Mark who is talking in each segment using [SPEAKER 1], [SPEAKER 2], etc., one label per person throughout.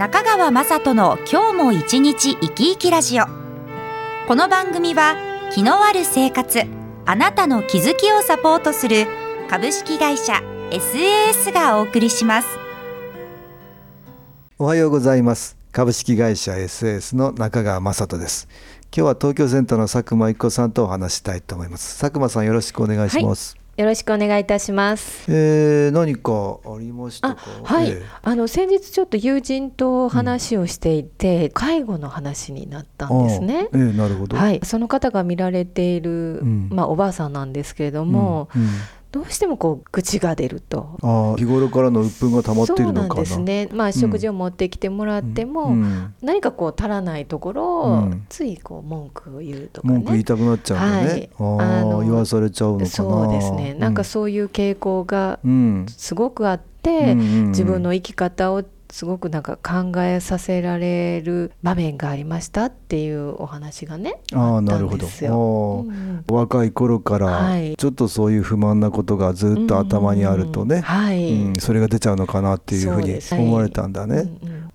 [SPEAKER 1] 中川雅人の今日も一日生き生きラジオ。この番組は気のある生活あなたの気づきをサポートする株式会社 SAS がお送りします。
[SPEAKER 2] おはようございます。株式会社 SAS の中川雅人です。今日は東京センターの佐久間一子さんとお話したいと思います。佐久間さんよろしくお願いします、
[SPEAKER 3] はいよろしくお願いいたします。
[SPEAKER 2] えー、何かありましたか？
[SPEAKER 3] はい、
[SPEAKER 2] えー、
[SPEAKER 3] あの先日ちょっと友人と話をしていて、うん、介護の話になったんですね。
[SPEAKER 2] えー、なるほど。
[SPEAKER 3] はい、その方が見られている、うん、まあおばあさんなんですけれども。うんどうしてもこう愚が出ると。
[SPEAKER 2] あ日頃からの鬱憤が溜まっているのかな。
[SPEAKER 3] そうなんですね、まあ、食事を持ってきてもらっても、うん、何かこう足らないところを、うん、ついこう文句を言うとか、ね、
[SPEAKER 2] 文句言いたくなっちゃうね、はい、あの言わされちゃうのかな。
[SPEAKER 3] そうですね。なんかそういう傾向がすごくあって、うん、自分の生き方をすごくなんか考えさせられる場面がありましたっていうお話がね
[SPEAKER 2] ああなるほど、うん、若い頃からちょっとそういう不満なことがずっと頭にあるとね、うん
[SPEAKER 3] はい。
[SPEAKER 2] うん、それが出ちゃうのかなっていうふうに思われたんだね。はい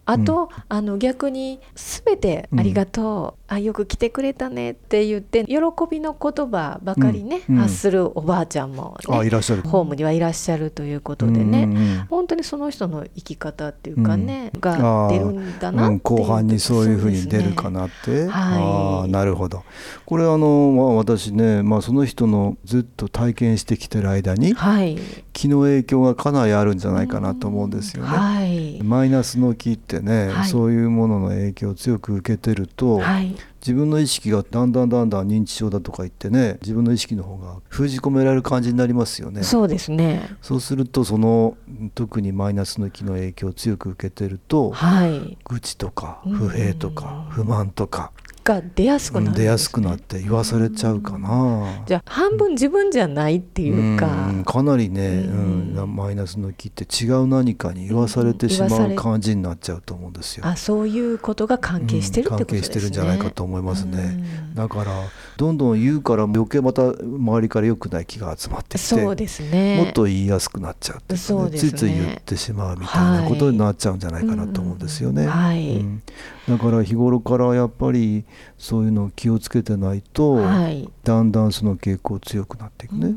[SPEAKER 3] あと、あの逆に全てありがとう、あよく来てくれたねって言って喜びの言葉ばかりね、発するおばあちゃんも、ね、
[SPEAKER 2] あいらっしゃる。
[SPEAKER 3] ホームにはいらっしゃるということでね、本当にその人の生き方っていうかね、が出るんだな
[SPEAKER 2] 後半にそういうふうに出るかなって、はい、あなるほど。これあの、まあ、私ね、まあ、その人のずっと体験してきてる間に、
[SPEAKER 3] はい、
[SPEAKER 2] 気の影響がかなりあるんじゃないかなと思うんですよね。
[SPEAKER 3] はい、
[SPEAKER 2] マイナスの気ってね、はい、そういうものの影響を強く受けてると、
[SPEAKER 3] はい、
[SPEAKER 2] 自分の意識がだんだんだんだん認知症だとか言ってね自分の意識の方が封じ込められる感じになりますよね。
[SPEAKER 3] そうですね
[SPEAKER 2] そうするとその特にマイナスの気の影響を強く受けてると、
[SPEAKER 3] はい、
[SPEAKER 2] 愚痴とか不平とか不満とか。
[SPEAKER 3] が出やすくなる、ね、
[SPEAKER 2] 出やすくなって言わされちゃうかな。
[SPEAKER 3] じゃあ半分自分じゃないっていうか。
[SPEAKER 2] うんかなりね、うん、マイナスの気って違う何かに言わされてしまう感じになっちゃうと思うんですよ。
[SPEAKER 3] あそういうことが関係してるってことですね。
[SPEAKER 2] 関係してるんじゃないかと思いますね。だからどんどん言うから余計また周りから良くない気が集まってきて
[SPEAKER 3] そうですね
[SPEAKER 2] もっと言いやすくなっちゃうっていうか、ね、ね、ついつい言ってしまうみたいなことになっちゃうんじゃないかなと思うんですよね。
[SPEAKER 3] はい、
[SPEAKER 2] うん、だから日頃からやっぱりそういうのを気をつけてないと、
[SPEAKER 3] はい、
[SPEAKER 2] だんだんその傾向強くなっていくね。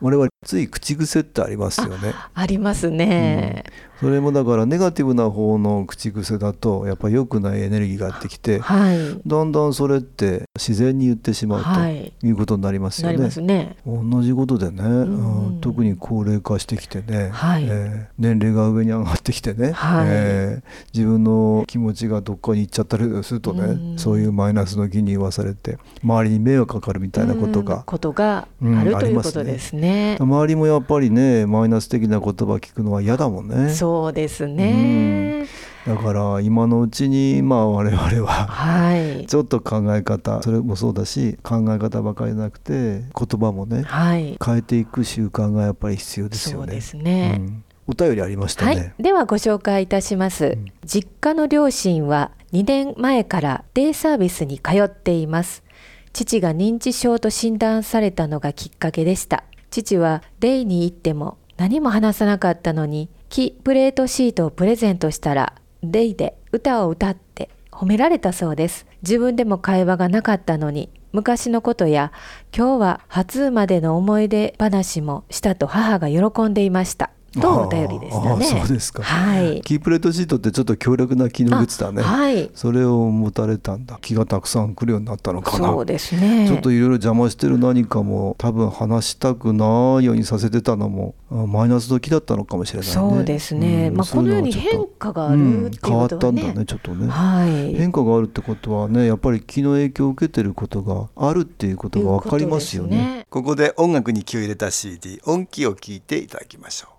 [SPEAKER 2] 我々つい口癖ってありますよね。
[SPEAKER 3] ありますね、
[SPEAKER 2] うん、それもだからネガティブな方の口癖だとやっぱ良くないエネルギーがやってきて、
[SPEAKER 3] はい、
[SPEAKER 2] だんだんそれって自然に言ってしまうとい。うことになりますよね。
[SPEAKER 3] ね。
[SPEAKER 2] 同じことでね、うん、特に高齢化してきてね、
[SPEAKER 3] はい、
[SPEAKER 2] えー、年齢が上に上がってきてね、
[SPEAKER 3] はい、
[SPEAKER 2] えー、自分の気持ちがどっかに行っちゃったりするとね、うん、そういうマイナスの気に言わされて周りに迷惑かかるみたいなことが、
[SPEAKER 3] ことがある、ということですね。
[SPEAKER 2] 周りもやっぱりねマイナス的な言葉聞くのは嫌だもんね。
[SPEAKER 3] そうですね、
[SPEAKER 2] だから今のうちにまあ我々は、
[SPEAKER 3] はい、
[SPEAKER 2] ちょっと考え方それもそうだし考え方ばかりじゃなくて言葉もね、
[SPEAKER 3] はい、
[SPEAKER 2] 変えていく習慣がやっぱり必要ですよね。
[SPEAKER 3] そうですね、
[SPEAKER 2] うん。お便りありましたね、
[SPEAKER 3] はい、ではご紹介いたします、うん、実家の両親は2年前からデイサービスに通っています。父が認知症と診断されたのがきっかけでした父はデイに行っても何も話さなかったのに木プレートシートをプレゼントしたらデイで歌を歌って褒められたそうです。自分でも会話がなかったのに昔のことや今日は初生までの思い出話もしたと母が喜んでいました。とお便りでしたね。
[SPEAKER 2] そうですか。
[SPEAKER 3] はい。
[SPEAKER 2] キープレートシートってちょっと強力な機能グッズだね。
[SPEAKER 3] はい。
[SPEAKER 2] それを持たれたんだ。気がたくさん来るようになったのかな。
[SPEAKER 3] そうですね。
[SPEAKER 2] ちょっといろいろ邪魔してる何かも多分話したくないようにさせてたのもマイナスの気だったのかもしれないね。
[SPEAKER 3] そうですね。うん、まあこのように変化があるっていうことは、ねうん、
[SPEAKER 2] 変わったんだねちょっとね。
[SPEAKER 3] はい。
[SPEAKER 2] 変化があるってことはねやっぱり気の影響を受けてることがあるっていうことがわかりますよね。
[SPEAKER 3] ね
[SPEAKER 2] ここで音楽に気を入れた CD 音気を聞いていただきましょう。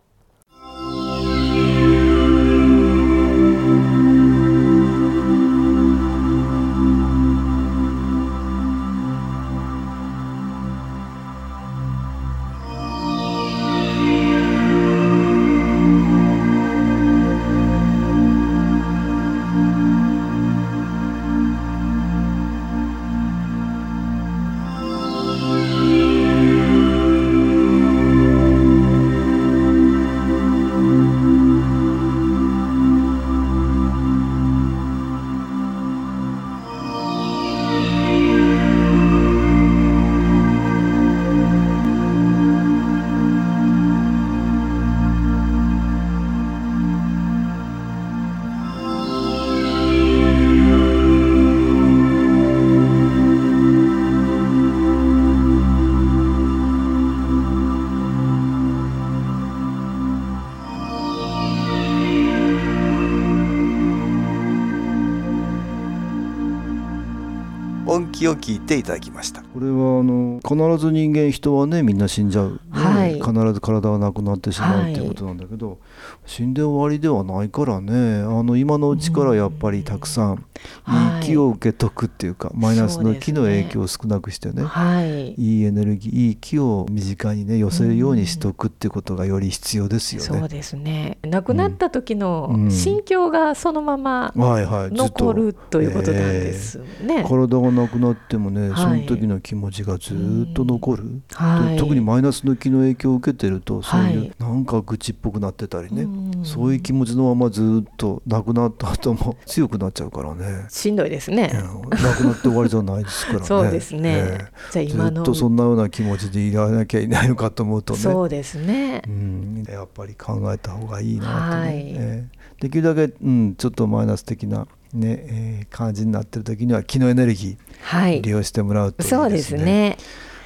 [SPEAKER 2] 音気を聞いていただきました。これはあの必ず人間人はねみんな死んじゃう、ね。
[SPEAKER 3] はい。
[SPEAKER 2] 必ず体はなくなってしまう
[SPEAKER 3] はい
[SPEAKER 2] っていうことなんだけど、死んで終わりではないからねあの今のうちからやっぱりたくさん
[SPEAKER 3] はい。
[SPEAKER 2] いい気を受けとくっていうか、マイナスの気の影響を少なくしてね。
[SPEAKER 3] はい。
[SPEAKER 2] いいエネルギーいい気を身近にね寄せるようにしておくっていうことがより必要ですよね。
[SPEAKER 3] そうですね。亡くなった時の
[SPEAKER 2] うん。
[SPEAKER 3] 心境がそのまま残るということなんですね。
[SPEAKER 2] 体がなくなってもね、
[SPEAKER 3] はい。
[SPEAKER 2] その時の気持ちがずっと残る、
[SPEAKER 3] はい。
[SPEAKER 2] で特にマイナスの気の影響を受けてるとそういう、
[SPEAKER 3] はい
[SPEAKER 2] なんか愚痴っぽくなってたりね、
[SPEAKER 3] うん。
[SPEAKER 2] そういう気持ちのままずっとなくなった後も 強くなっちゃうからね。
[SPEAKER 3] しんどいですね。
[SPEAKER 2] うんなくなって終わりじゃないですからね。
[SPEAKER 3] そうですね。
[SPEAKER 2] ええ
[SPEAKER 3] じゃあ今の。
[SPEAKER 2] ずっとそんなような気持ちでいられなきゃいないのかと思うとね。
[SPEAKER 3] そうですね。
[SPEAKER 2] う。ん、やっぱり考えた方がいいなとね、
[SPEAKER 3] はい。
[SPEAKER 2] えーできるだけ、うん、ちょっとマイナス的な、ねえー感じになってる時には気のエネルギ
[SPEAKER 3] はい
[SPEAKER 2] ー利。用してもらうといいですね。
[SPEAKER 3] そうですね。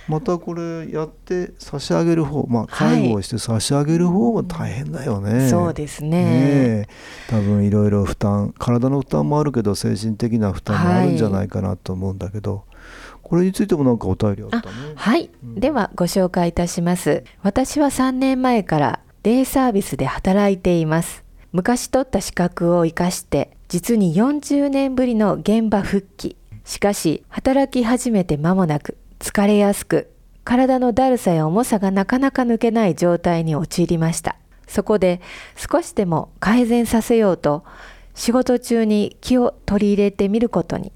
[SPEAKER 2] またこれやって差し上げる方、まあ、介護をして差し上げる方も大変だよね。
[SPEAKER 3] そうですね。
[SPEAKER 2] ねえ多分いろいろ負担体の負担もあるけど精神的な負担もあるんじゃないかなと思うんだけど、これについてもなんかお便りあったね。
[SPEAKER 3] はい、ではご紹介いたします私は3年前からデイサービスで働いています昔取った資格を生かして実に40年ぶりの現場復帰。しかし働き始めて間もなく疲れやすく体のだるさや重さがなかなか抜けない状態に陥りました。そこで少しでも改善させようと仕事中に気を取り入れてみることに。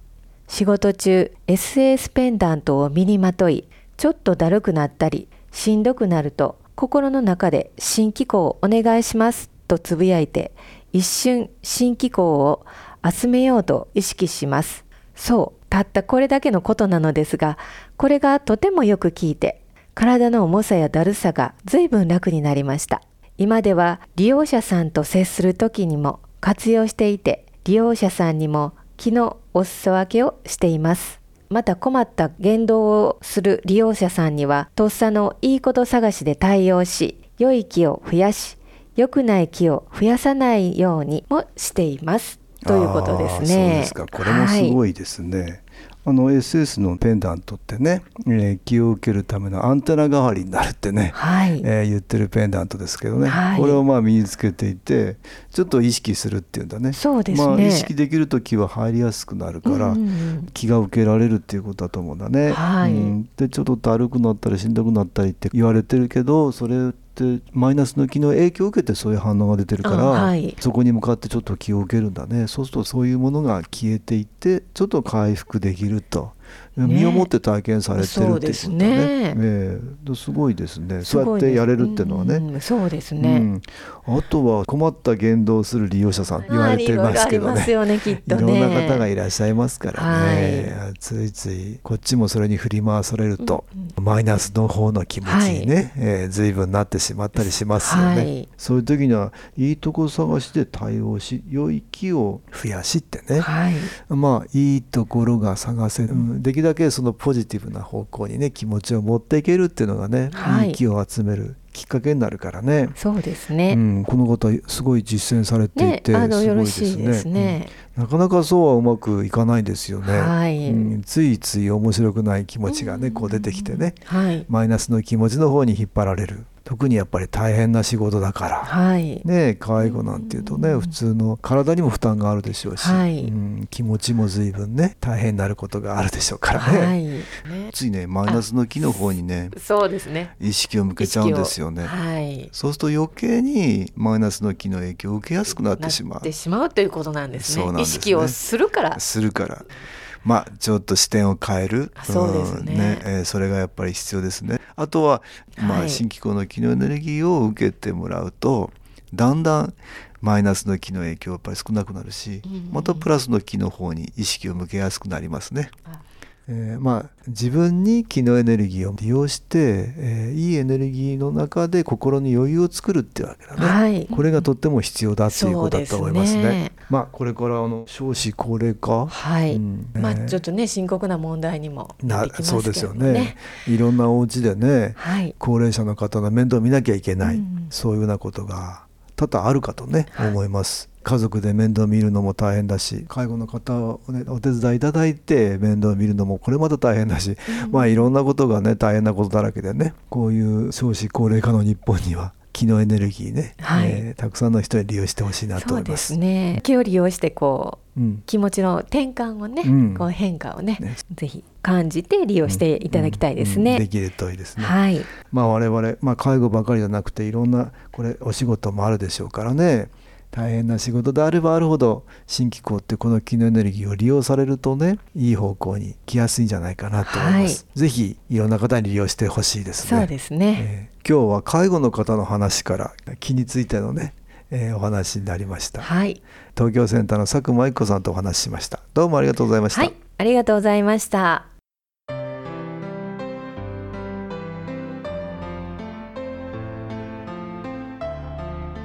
[SPEAKER 3] 仕事中 SS ペンダントを身にまといちょっとだるくなったりしんどくなると心の中で新機構をお願いしますとつぶやいて一瞬新機構を集めようと意識します。そうたったこれだけのことなのですがこれがとてもよく効いて体の重さやだるさが随分楽になりました。今では利用者さんと接する時にも活用していて利用者さんにも気のお裾分けをしています。また困った言動をする利用者さんにはとっさのいいこと探しで対応し良い気を増やし良くない気を増やさないようにもしています。ということですね。
[SPEAKER 2] そうですか。これもす
[SPEAKER 3] い
[SPEAKER 2] ごいですね。あの SS のペンダントってね、えー気を受けるためのアンテナ代わりになるってね、
[SPEAKER 3] はい、
[SPEAKER 2] えー言ってるペンダントですけどね、
[SPEAKER 3] はい。
[SPEAKER 2] これをまあ身につけていてちょっと意識するっていうんだね。
[SPEAKER 3] そうですね。
[SPEAKER 2] まあ、意識できると気は入りやすくなるから、
[SPEAKER 3] うんうん
[SPEAKER 2] 気が受けられるっていうことだと思うんだね。
[SPEAKER 3] はい。
[SPEAKER 2] うん。でちょっとだるくなったりしんどくなったりって言われてるけどそれってマイナスの気の影響を受けてそういう反応が出てるから、
[SPEAKER 3] あはい
[SPEAKER 2] そこに向かってちょっと気を受けるんだねそうするとそういうものが消えていってちょっと回復できると。
[SPEAKER 3] ね。
[SPEAKER 2] 身をもって体験されてるっていうことだね。
[SPEAKER 3] ね。
[SPEAKER 2] ええ。すごいですね。
[SPEAKER 3] す
[SPEAKER 2] そうやってやれるっていうのはね。
[SPEAKER 3] うんそうですね、
[SPEAKER 2] うん。あとは困った言動をする利用者さん言われてますけどね。
[SPEAKER 3] はいいろ
[SPEAKER 2] んな方がいらっしゃいますからね、ついついこっちもそれに振り回されると、マイナスの方の気持ちにね、えー随分なってしまったりしますよね、
[SPEAKER 3] はい。
[SPEAKER 2] そういう時にはいいとこ探しで対応し良い気を増やしってね、
[SPEAKER 3] はい。
[SPEAKER 2] まあいいところが探せる、うんできるだけそのポジティブな方向にね気持ちを持っていけるっていうのがね、
[SPEAKER 3] はい。
[SPEAKER 2] いい気を集めるきっかけになるからね。
[SPEAKER 3] そうですね、
[SPEAKER 2] うん、この方すごい実践されてい
[SPEAKER 3] ね
[SPEAKER 2] て、
[SPEAKER 3] あのよろしいですね、
[SPEAKER 2] うん。なかなかそうはうまくいかないですよね、
[SPEAKER 3] はい。
[SPEAKER 2] うん。ついつい面白くない気持ちがねこう出てきてね。
[SPEAKER 3] はい。
[SPEAKER 2] マイナスの気持ちの方に引っ張られる。特にやっぱり大変な仕事だから。
[SPEAKER 3] はい。
[SPEAKER 2] ね、介護なんていうとね普通の体にも負担があるでしょうし、
[SPEAKER 3] はい。
[SPEAKER 2] うん、気持ちも随分ね大変になることがあるでしょうからね、
[SPEAKER 3] はい。ね
[SPEAKER 2] ついねマイナスの気の方にね
[SPEAKER 3] そうですね。
[SPEAKER 2] 意識を向けちゃうんですよね。
[SPEAKER 3] はい。
[SPEAKER 2] そうすると余計にマイナスの気の影響を受けやすくなってしまう。
[SPEAKER 3] なってしまうということなんですね。
[SPEAKER 2] ね。
[SPEAKER 3] 意識をするから。
[SPEAKER 2] するから。まあちょっと視点を変える。
[SPEAKER 3] そうですね。
[SPEAKER 2] んえーそれがやっぱり必要ですね。あとは、まあ、
[SPEAKER 3] はい。
[SPEAKER 2] 新機構の気のエネルギーを受けてもらうとだんだんマイナスの気の影響はやっぱり少なくなるし、
[SPEAKER 3] うん。
[SPEAKER 2] またプラスの気の方に意識を向けやすくなりますね。
[SPEAKER 3] あ
[SPEAKER 2] えーまあ、自分に気のエネルギーを利用して、えーいいエネルギーの中で心に余裕を作るってわけだね、
[SPEAKER 3] はい。
[SPEAKER 2] これがとっても必要だっていうことだと思いますね。
[SPEAKER 3] すね。
[SPEAKER 2] まあこれからあの少子高齢化、
[SPEAKER 3] はい、
[SPEAKER 2] うん。
[SPEAKER 3] まあ
[SPEAKER 2] えー
[SPEAKER 3] ちょっとね深刻な問題にもな
[SPEAKER 2] な
[SPEAKER 3] ってきますけど
[SPEAKER 2] そうですよね。い。ろんなお家でね
[SPEAKER 3] はい。
[SPEAKER 2] 高齢者の方の面倒を見なきゃいけない、
[SPEAKER 3] うん。
[SPEAKER 2] そういうようなことが多々あるかとね、はい、思います。家族で面倒見るのも大変だし介護の方を、ね、お手伝いいただいて面倒見るのもこれまた大変だし、うん、まあいろんなことがね大変なことだらけでねこういう少子高齢化の日本には気のエネルギーね、はい、えー、たくさんの人に利用してほしいなと思います。
[SPEAKER 3] そうですね気を利用してこう、うん、気持ちの転換をね、うん、こう変化をね、ね、ぜひ感じて利用していただきたいですね。
[SPEAKER 2] できるといいですね。
[SPEAKER 3] はい。
[SPEAKER 2] まあ我々まあ介護ばかりじゃなくていろんなこれお仕事もあるでしょうからね。大変な仕事であればあるほど新機構ってこの気のエネルギーを利用されるとねいい方向に来やすいんじゃないかなと思います、はい、ぜひいろんな方に利用してほしいです
[SPEAKER 3] ね。そうですね、
[SPEAKER 2] えー、今日は介護の方の話から気についてのね、えー、お話になりました、
[SPEAKER 3] はい、
[SPEAKER 2] 東京センターの佐久間一子さんとお話ししました。どうもありがとうございました、はい、
[SPEAKER 3] ありがとうございました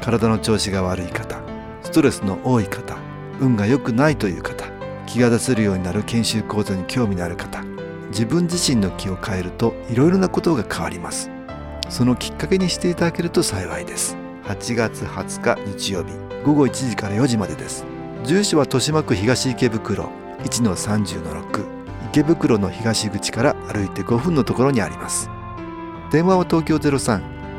[SPEAKER 2] 体の調子が悪い方ストレスの多い方運が良くないという方気が出せるようになる研修講座に興味のある方自分自身の気を変えるといろいろなことが変わります。そのきっかけにしていただけると幸いです。8月20日日曜日午後1時から4時までです。住所は豊島区東池袋1-30-6池袋の東口から歩いて5分のところにあります。電話は東京03